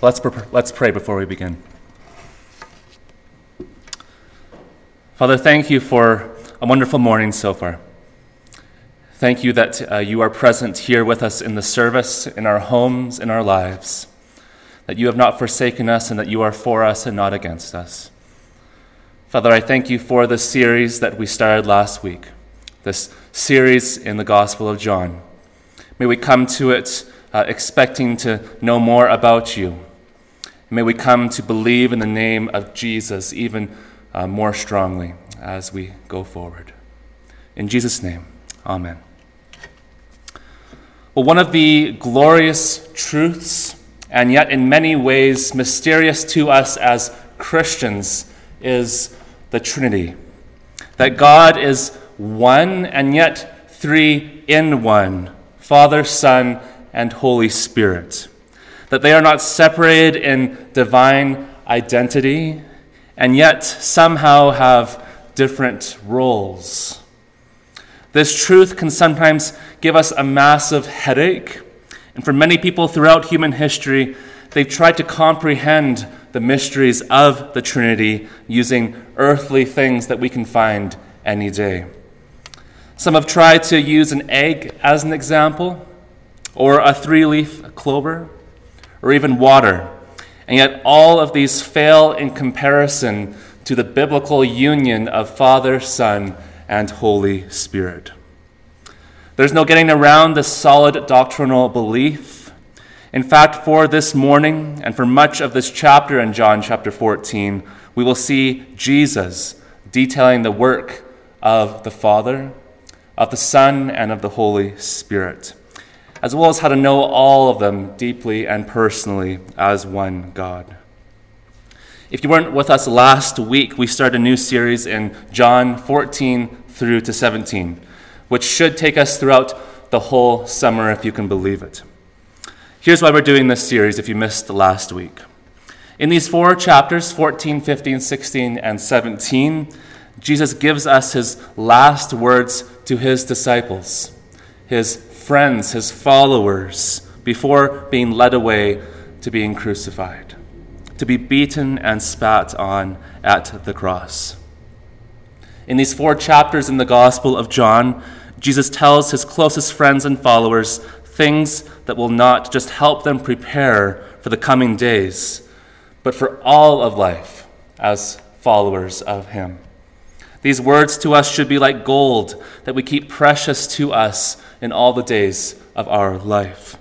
Let's, let's pray before we begin. Father, thank you for a wonderful morning so far. Thank you that uh, you are present here with us in the service, in our homes, in our lives, that you have not forsaken us, and that you are for us and not against us. Father, I thank you for the series that we started last week, this series in the Gospel of John. May we come to it uh, expecting to know more about you. May we come to believe in the name of Jesus even uh, more strongly as we go forward. In Jesus' name, amen. Well, one of the glorious truths, and yet in many ways mysterious to us as Christians, is the Trinity. That God is one and yet three in one Father, Son, and Holy Spirit. That they are not separated in divine identity, and yet somehow have different roles. This truth can sometimes give us a massive headache. And for many people throughout human history, they've tried to comprehend the mysteries of the Trinity using earthly things that we can find any day. Some have tried to use an egg as an example, or a three leaf clover, or even water. And yet, all of these fail in comparison to the biblical union of Father, Son, and Holy Spirit. There's no getting around this solid doctrinal belief. In fact, for this morning and for much of this chapter in John chapter 14, we will see Jesus detailing the work of the Father, of the Son, and of the Holy Spirit, as well as how to know all of them deeply and personally as one God. If you weren't with us last week, we started a new series in John 14 through to 17, which should take us throughout the whole summer, if you can believe it. Here's why we're doing this series if you missed last week. In these four chapters 14, 15, 16, and 17 Jesus gives us his last words to his disciples, his friends, his followers, before being led away to being crucified to be beaten and spat on at the cross. In these four chapters in the Gospel of John, Jesus tells his closest friends and followers things that will not just help them prepare for the coming days, but for all of life as followers of him. These words to us should be like gold that we keep precious to us in all the days of our life.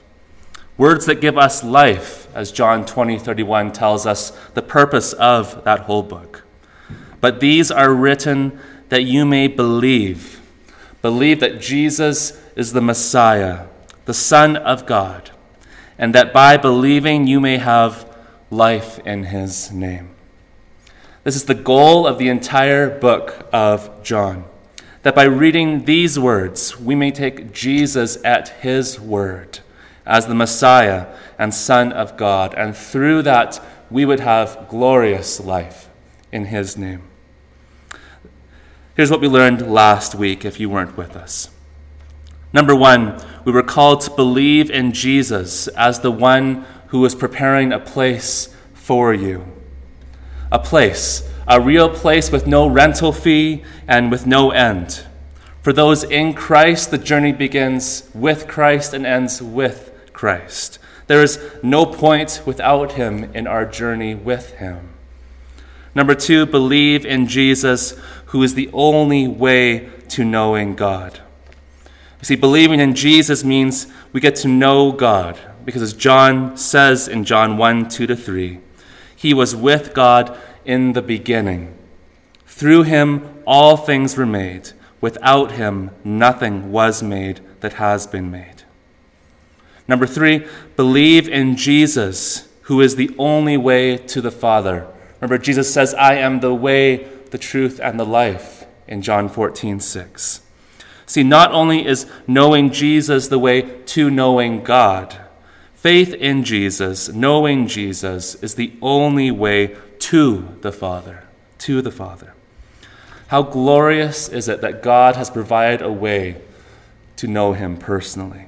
Words that give us life, as John 20, 31 tells us the purpose of that whole book. But these are written that you may believe. Believe that Jesus is the Messiah, the Son of God, and that by believing you may have life in his name. This is the goal of the entire book of John. That by reading these words, we may take Jesus at his word as the Messiah and Son of God, and through that we would have glorious life in His name. Here's what we learned last week if you weren't with us. Number one, we were called to believe in Jesus as the one who is preparing a place for you. A place, a real place with no rental fee and with no end. For those in Christ, the journey begins with Christ and ends with Christ. There is no point without him in our journey with him. Number two, believe in Jesus, who is the only way to knowing God. You see, believing in Jesus means we get to know God, because as John says in John 1 2 to 3, he was with God in the beginning. Through him, all things were made. Without him, nothing was made that has been made. Number three, believe in Jesus, who is the only way to the Father. Remember, Jesus says, I am the way, the truth, and the life in John 14, 6. See, not only is knowing Jesus the way to knowing God, faith in Jesus, knowing Jesus, is the only way to the Father. To the Father. How glorious is it that God has provided a way to know Him personally.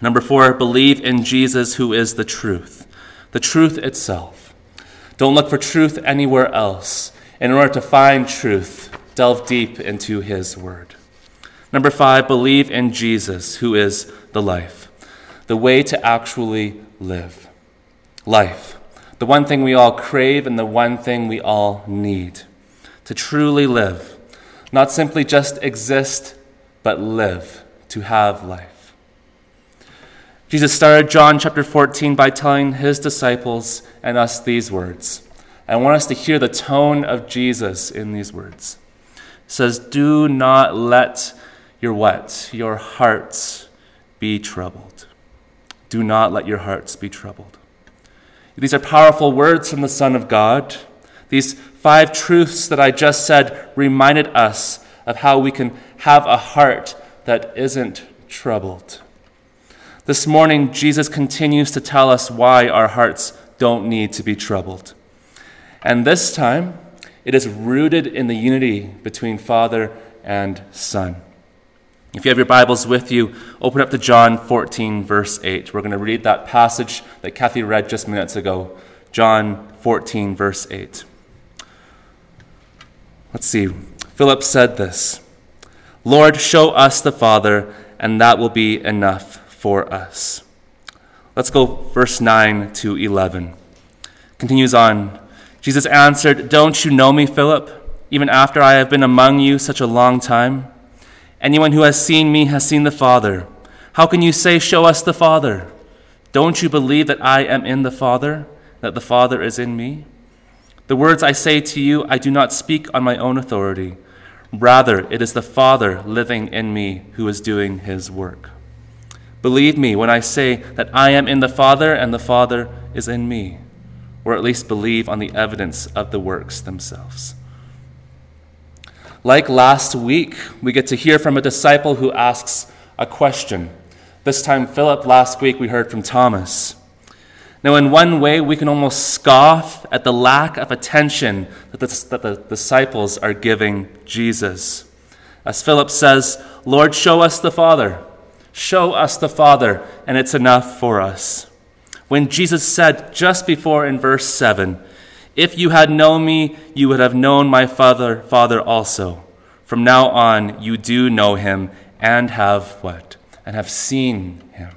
Number four, believe in Jesus, who is the truth. the truth itself. Don't look for truth anywhere else. In order to find truth, delve deep into His Word. Number five, believe in Jesus, who is the life, the way to actually live. Life, the one thing we all crave and the one thing we all need. To truly live, not simply just exist, but live, to have life. Jesus started John chapter 14 by telling his disciples and us these words. I want us to hear the tone of Jesus in these words. It says, Do not let your what? Your hearts be troubled. Do not let your hearts be troubled. These are powerful words from the Son of God. These five truths that I just said reminded us of how we can have a heart that isn't troubled. This morning, Jesus continues to tell us why our hearts don't need to be troubled. And this time, it is rooted in the unity between Father and Son. If you have your Bibles with you, open up to John 14, verse 8. We're going to read that passage that Kathy read just minutes ago. John 14, verse 8. Let's see. Philip said this Lord, show us the Father, and that will be enough for us. Let's go verse 9 to 11. Continues on. Jesus answered, Don't you know me, Philip, even after I have been among you such a long time? Anyone who has seen me has seen the Father. How can you say, Show us the Father? Don't you believe that I am in the Father, that the Father is in me? The words I say to you, I do not speak on my own authority. Rather, it is the Father living in me who is doing his work. Believe me when I say that I am in the Father and the Father is in me, or at least believe on the evidence of the works themselves. Like last week, we get to hear from a disciple who asks a question. This time, Philip, last week, we heard from Thomas. Now, in one way, we can almost scoff at the lack of attention that the, that the disciples are giving Jesus. As Philip says, Lord, show us the Father. Show us the Father, and it's enough for us. When Jesus said just before in verse 7, if you had known me, you would have known my father, father also. From now on, you do know him and have what? And have seen him.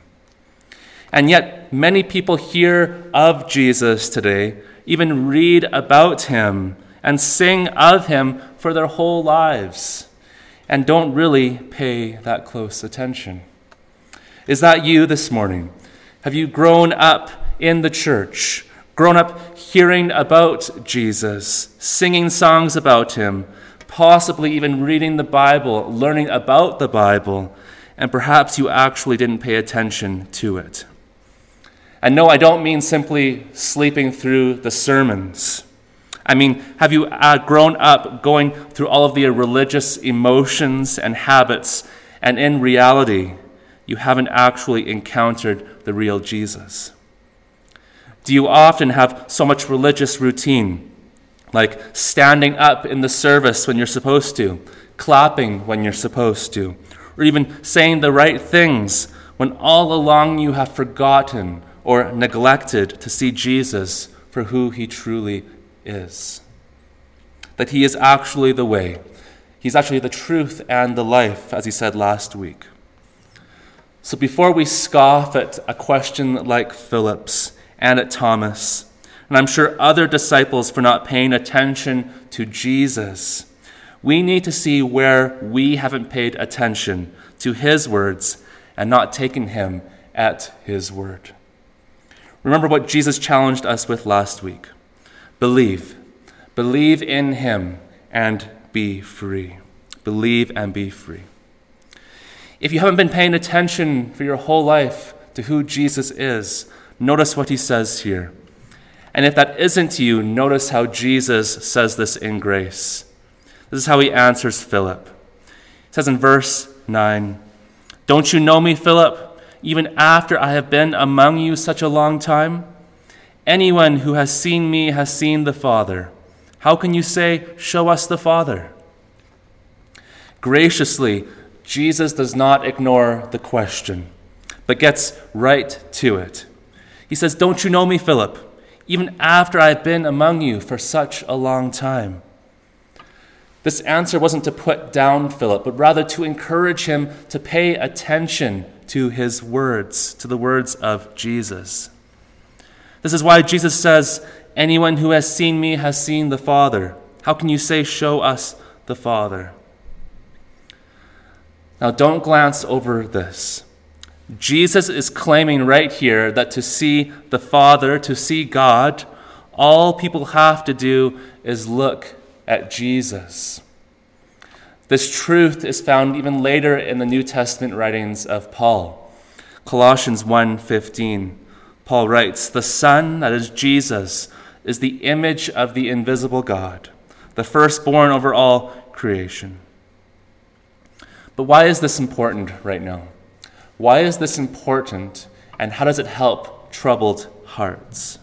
And yet, many people hear of Jesus today, even read about him, and sing of him for their whole lives, and don't really pay that close attention. Is that you this morning? Have you grown up in the church? Grown up hearing about Jesus, singing songs about him, possibly even reading the Bible, learning about the Bible, and perhaps you actually didn't pay attention to it. And no, I don't mean simply sleeping through the sermons. I mean, have you uh, grown up going through all of the religious emotions and habits, and in reality, you haven't actually encountered the real Jesus? Do you often have so much religious routine, like standing up in the service when you're supposed to, clapping when you're supposed to, or even saying the right things when all along you have forgotten or neglected to see Jesus for who he truly is? That he is actually the way, he's actually the truth and the life, as he said last week. So before we scoff at a question like Philip's, and at Thomas, and I'm sure other disciples for not paying attention to Jesus. We need to see where we haven't paid attention to his words and not taken him at his word. Remember what Jesus challenged us with last week believe. Believe in him and be free. Believe and be free. If you haven't been paying attention for your whole life to who Jesus is, Notice what he says here. And if that isn't you, notice how Jesus says this in grace. This is how he answers Philip. He says in verse 9, Don't you know me, Philip, even after I have been among you such a long time? Anyone who has seen me has seen the Father. How can you say, Show us the Father? Graciously, Jesus does not ignore the question, but gets right to it. He says, Don't you know me, Philip, even after I've been among you for such a long time? This answer wasn't to put down Philip, but rather to encourage him to pay attention to his words, to the words of Jesus. This is why Jesus says, Anyone who has seen me has seen the Father. How can you say, Show us the Father? Now, don't glance over this. Jesus is claiming right here that to see the Father, to see God, all people have to do is look at Jesus. This truth is found even later in the New Testament writings of Paul. Colossians 1:15. Paul writes, "The Son, that is Jesus, is the image of the invisible God, the firstborn over all creation." But why is this important right now? Why is this important, and how does it help troubled hearts?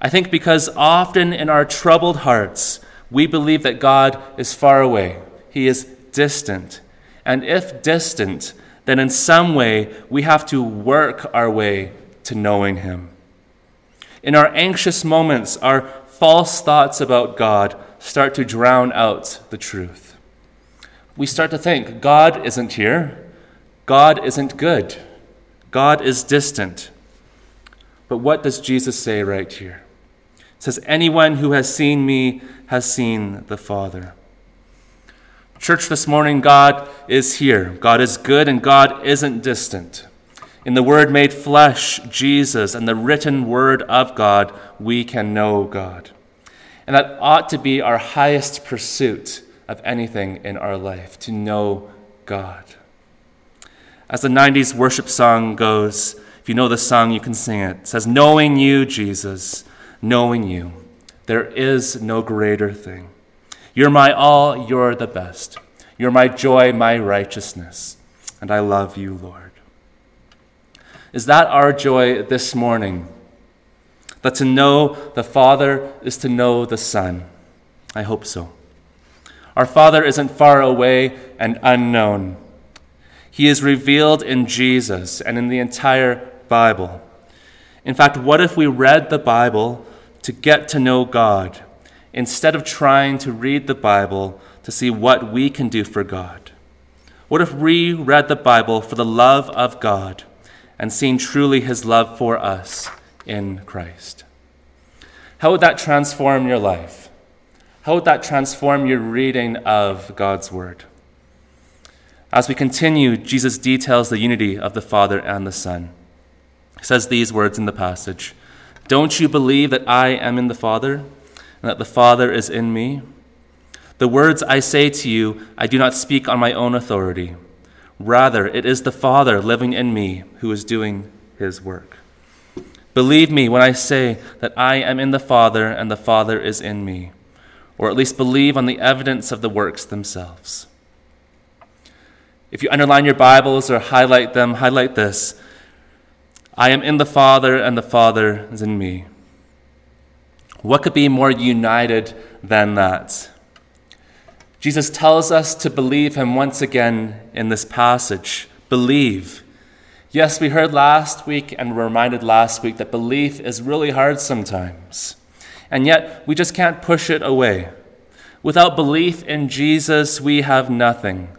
I think because often in our troubled hearts, we believe that God is far away, He is distant. And if distant, then in some way we have to work our way to knowing Him. In our anxious moments, our false thoughts about God start to drown out the truth. We start to think God isn't here, God isn't good, God is distant. But what does Jesus say right here? It says, Anyone who has seen me has seen the Father. Church, this morning, God is here. God is good and God isn't distant. In the Word made flesh, Jesus, and the written Word of God, we can know God. And that ought to be our highest pursuit of anything in our life, to know God. As the 90s worship song goes, if you know the song, you can sing it. It says, Knowing you, Jesus, knowing you. There is no greater thing. You're my all, you're the best. You're my joy, my righteousness. And I love you, Lord. Is that our joy this morning? That to know the Father is to know the Son? I hope so. Our Father isn't far away and unknown. He is revealed in Jesus and in the entire Bible. In fact, what if we read the Bible to get to know God instead of trying to read the Bible to see what we can do for God? What if we read the Bible for the love of God and seen truly his love for us in Christ? How would that transform your life? How would that transform your reading of God's Word? As we continue, Jesus details the unity of the Father and the Son. He says these words in the passage don't you believe that I am in the Father, and that the Father is in me? The words I say to you, I do not speak on my own authority. Rather, it is the Father living in me who is doing his work. Believe me when I say that I am in the Father and the Father is in me, or at least believe on the evidence of the works themselves. If you underline your Bibles or highlight them, highlight this I am in the Father, and the Father is in me. What could be more united than that? Jesus tells us to believe him once again in this passage. Believe. Yes, we heard last week and were reminded last week that belief is really hard sometimes. And yet, we just can't push it away. Without belief in Jesus, we have nothing.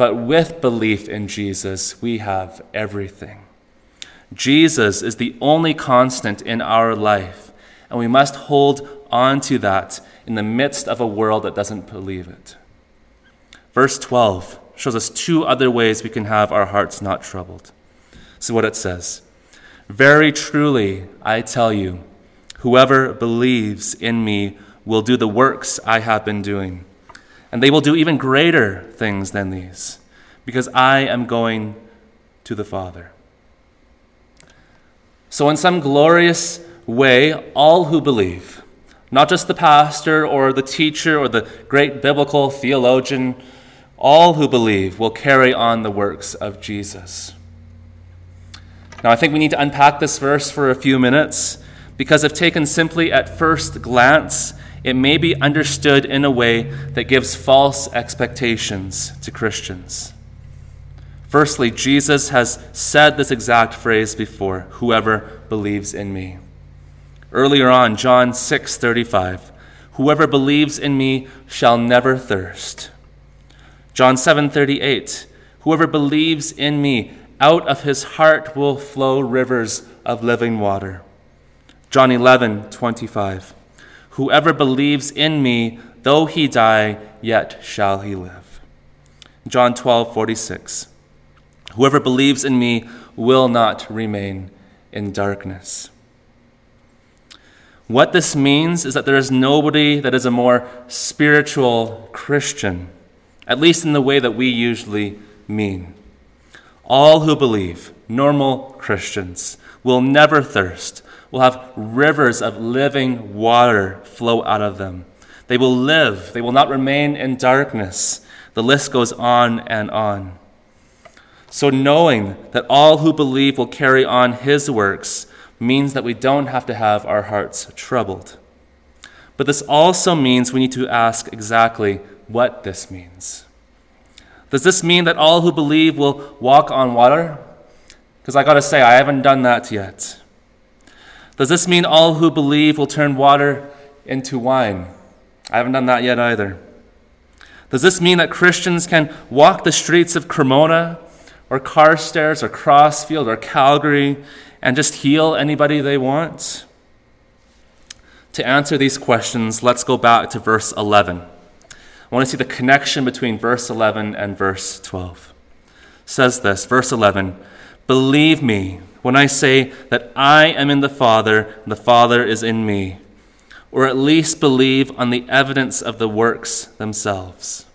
But with belief in Jesus, we have everything. Jesus is the only constant in our life, and we must hold on to that in the midst of a world that doesn't believe it. Verse 12 shows us two other ways we can have our hearts not troubled. See what it says Very truly, I tell you, whoever believes in me will do the works I have been doing, and they will do even greater things than these, because I am going to the Father. So, in some glorious way, all who believe, not just the pastor or the teacher or the great biblical theologian, all who believe will carry on the works of Jesus. Now, I think we need to unpack this verse for a few minutes because, if taken simply at first glance, it may be understood in a way that gives false expectations to Christians. Firstly, Jesus has said this exact phrase before whoever believes in me. Earlier on, John 6 35, whoever believes in me shall never thirst. John 7 38, whoever believes in me, out of his heart will flow rivers of living water. John 11 25, whoever believes in me, though he die, yet shall he live. John 12 46, Whoever believes in me will not remain in darkness. What this means is that there is nobody that is a more spiritual Christian, at least in the way that we usually mean. All who believe, normal Christians, will never thirst, will have rivers of living water flow out of them. They will live, they will not remain in darkness. The list goes on and on. So, knowing that all who believe will carry on his works means that we don't have to have our hearts troubled. But this also means we need to ask exactly what this means. Does this mean that all who believe will walk on water? Because I got to say, I haven't done that yet. Does this mean all who believe will turn water into wine? I haven't done that yet either. Does this mean that Christians can walk the streets of Cremona or Carstairs or Crossfield or Calgary and just heal anybody they want? To answer these questions, let's go back to verse 11. I want to see the connection between verse 11 and verse 12. It says this, verse 11, Believe me when I say that I am in the Father and the Father is in me, or at least believe on the evidence of the works themselves.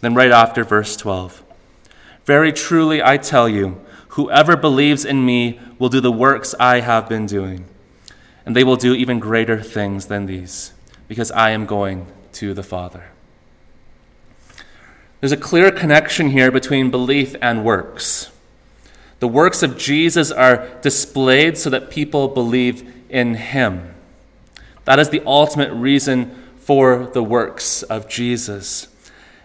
Then, right after verse 12, very truly, I tell you, whoever believes in me will do the works I have been doing, and they will do even greater things than these, because I am going to the Father. There's a clear connection here between belief and works. The works of Jesus are displayed so that people believe in him. That is the ultimate reason for the works of Jesus.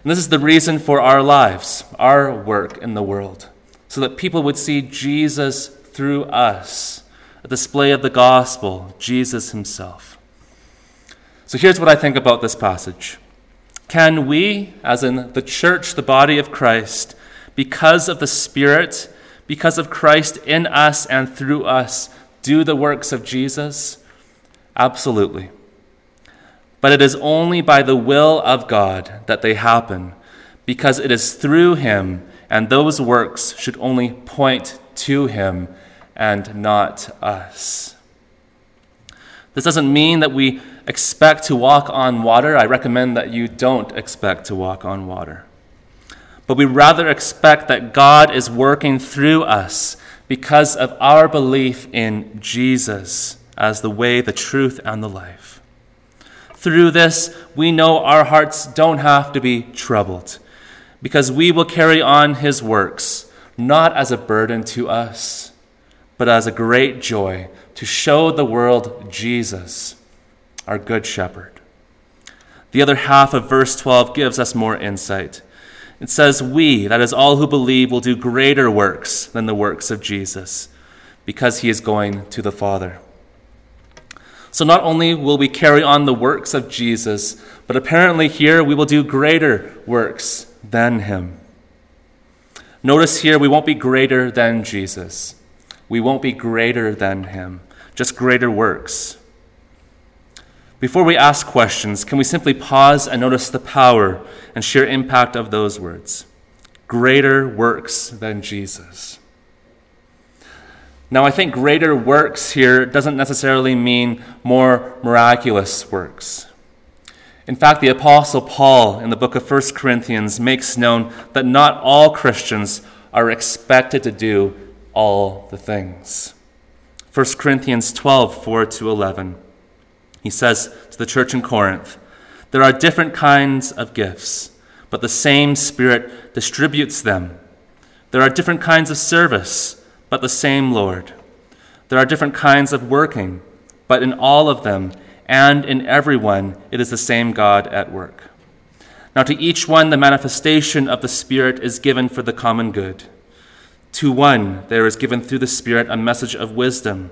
And this is the reason for our lives, our work in the world, so that people would see Jesus through us, a display of the gospel, Jesus himself. So here's what I think about this passage. Can we, as in the church, the body of Christ, because of the Spirit, because of Christ in us and through us, do the works of Jesus? Absolutely. But it is only by the will of God that they happen, because it is through Him, and those works should only point to Him and not us. This doesn't mean that we expect to walk on water. I recommend that you don't expect to walk on water. But we rather expect that God is working through us because of our belief in Jesus as the way, the truth, and the life. Through this, we know our hearts don't have to be troubled, because we will carry on his works, not as a burden to us, but as a great joy to show the world Jesus, our good shepherd. The other half of verse 12 gives us more insight. It says, We, that is, all who believe, will do greater works than the works of Jesus, because he is going to the Father. So not only will we carry on the works of Jesus, but apparently here we will do greater works than him. Notice here we won't be greater than Jesus. We won't be greater than him, just greater works. Before we ask questions, can we simply pause and notice the power and sheer impact of those words? Greater works than Jesus. Now, I think greater works here doesn't necessarily mean more miraculous works. In fact, the Apostle Paul in the book of 1 Corinthians makes known that not all Christians are expected to do all the things. 1 Corinthians 12, 4 to 11. He says to the church in Corinth, There are different kinds of gifts, but the same Spirit distributes them. There are different kinds of service but the same Lord. There are different kinds of working, but in all of them and in everyone, it is the same God at work. Now, to each one, the manifestation of the Spirit is given for the common good. To one, there is given through the Spirit a message of wisdom,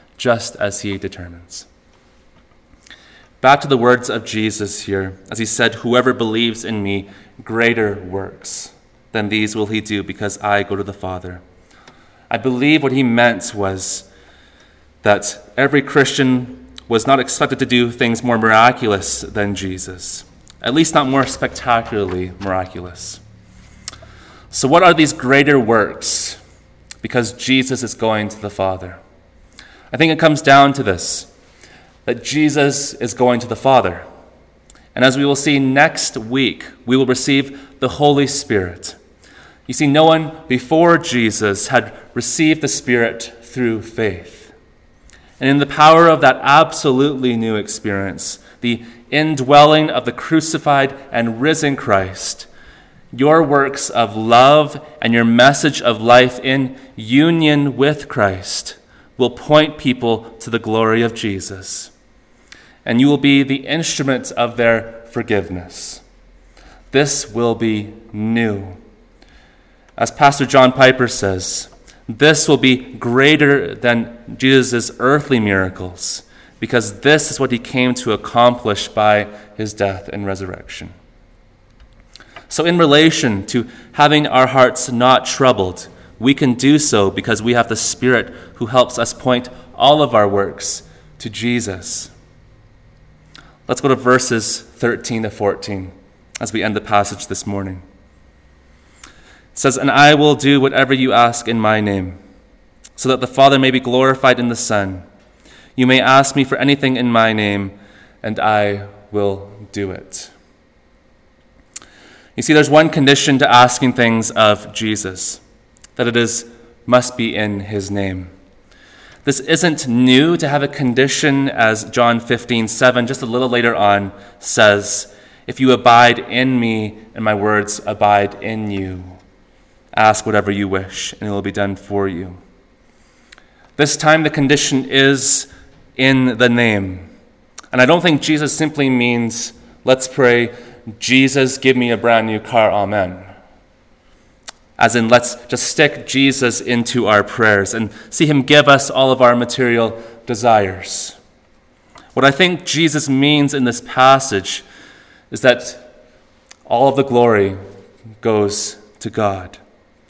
just as He determines. Back to the words of Jesus here, as He said, Whoever believes in me, greater works than these will He do, because I go to the Father. I believe what He meant was that every Christian was not expected to do things more miraculous than Jesus, at least not more spectacularly miraculous. So, what are these greater works? Because Jesus is going to the Father. I think it comes down to this that Jesus is going to the Father. And as we will see next week, we will receive the Holy Spirit. You see, no one before Jesus had received the Spirit through faith. And in the power of that absolutely new experience, the indwelling of the crucified and risen Christ, your works of love and your message of life in union with Christ will point people to the glory of Jesus. And you will be the instrument of their forgiveness. This will be new. As Pastor John Piper says, this will be greater than Jesus' earthly miracles because this is what he came to accomplish by his death and resurrection. So, in relation to having our hearts not troubled, we can do so because we have the Spirit who helps us point all of our works to Jesus. Let's go to verses 13 to 14 as we end the passage this morning. It says, And I will do whatever you ask in my name, so that the Father may be glorified in the Son. You may ask me for anything in my name, and I will do it. You see, there's one condition to asking things of Jesus that it is must be in his name. This isn't new to have a condition, as John 15, 7, just a little later on, says, If you abide in me and my words abide in you, ask whatever you wish, and it will be done for you. This time, the condition is in the name. And I don't think Jesus simply means, let's pray, Jesus, give me a brand new car, amen. As in, let's just stick Jesus into our prayers and see him give us all of our material desires. What I think Jesus means in this passage is that all of the glory goes to God.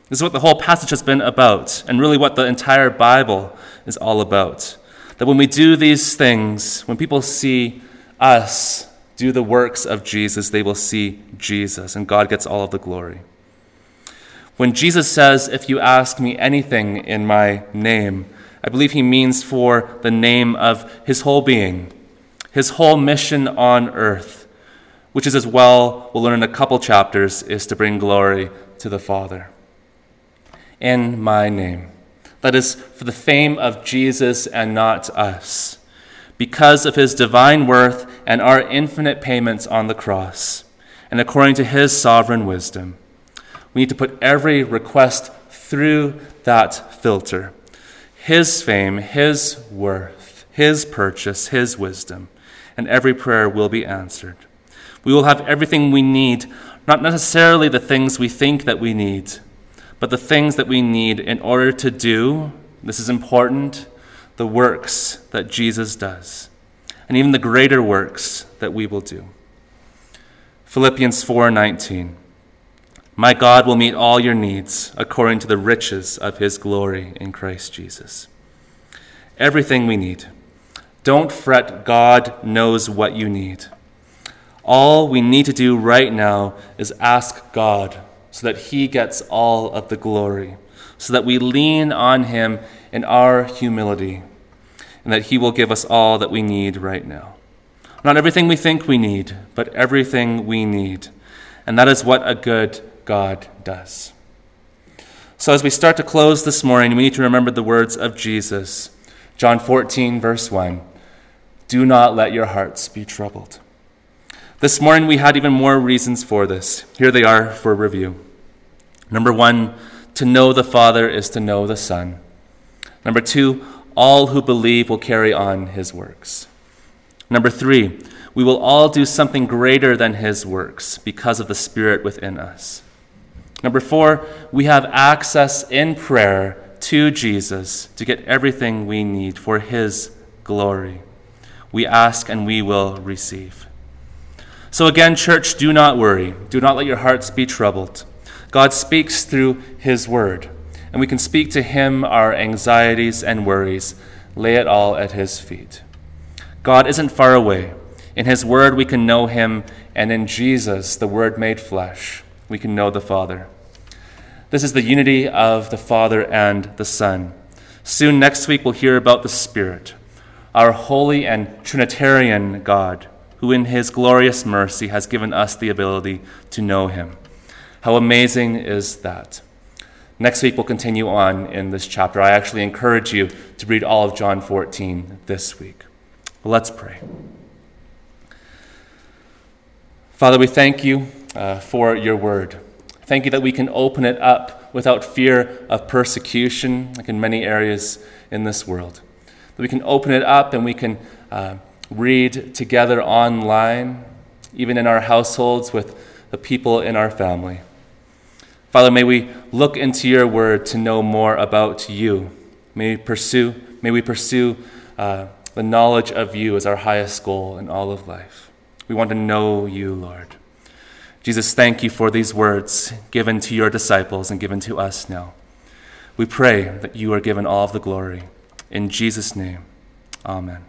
This is what the whole passage has been about, and really what the entire Bible is all about. That when we do these things, when people see us do the works of Jesus, they will see Jesus, and God gets all of the glory. When Jesus says, If you ask me anything in my name, I believe he means for the name of his whole being, his whole mission on earth, which is as well, we'll learn in a couple chapters, is to bring glory to the Father. In my name. That is for the fame of Jesus and not us because of his divine worth and our infinite payments on the cross, and according to his sovereign wisdom. We need to put every request through that filter his fame, his worth, his purchase, his wisdom, and every prayer will be answered. We will have everything we need, not necessarily the things we think that we need, but the things that we need in order to do, this is important, the works that Jesus does, and even the greater works that we will do. Philippians 4:19 My God will meet all your needs according to the riches of his glory in Christ Jesus. Everything we need. Don't fret, God knows what you need. All we need to do right now is ask God so that he gets all of the glory, so that we lean on him in our humility and that He will give us all that we need right now. Not everything we think we need, but everything we need. And that is what a good God does. So, as we start to close this morning, we need to remember the words of Jesus. John 14, verse 1 Do not let your hearts be troubled. This morning, we had even more reasons for this. Here they are for review. Number one, to know the Father is to know the Son. Number two, all who believe will carry on his works. Number three, we will all do something greater than his works because of the Spirit within us. Number four, we have access in prayer to Jesus to get everything we need for his glory. We ask and we will receive. So, again, church, do not worry. Do not let your hearts be troubled. God speaks through his word, and we can speak to him our anxieties and worries, lay it all at his feet. God isn't far away. In his word, we can know him, and in Jesus, the word made flesh we can know the Father. This is the unity of the Father and the Son. Soon, next week, we'll hear about the Spirit, our holy and Trinitarian God, who in his glorious mercy has given us the ability to know him. How amazing is that? Next week, we'll continue on in this chapter. I actually encourage you to read all of John 14 this week. Let's pray. Father, we thank you uh, for your word. Thank you that we can open it up without fear of persecution, like in many areas in this world. That we can open it up and we can uh, read together online, even in our households with the people in our family. Father, may we look into your word to know more about you. May we pursue, may we pursue uh, the knowledge of you as our highest goal in all of life. We want to know you, Lord. Jesus, thank you for these words given to your disciples and given to us now. We pray that you are given all of the glory. In Jesus' name, amen.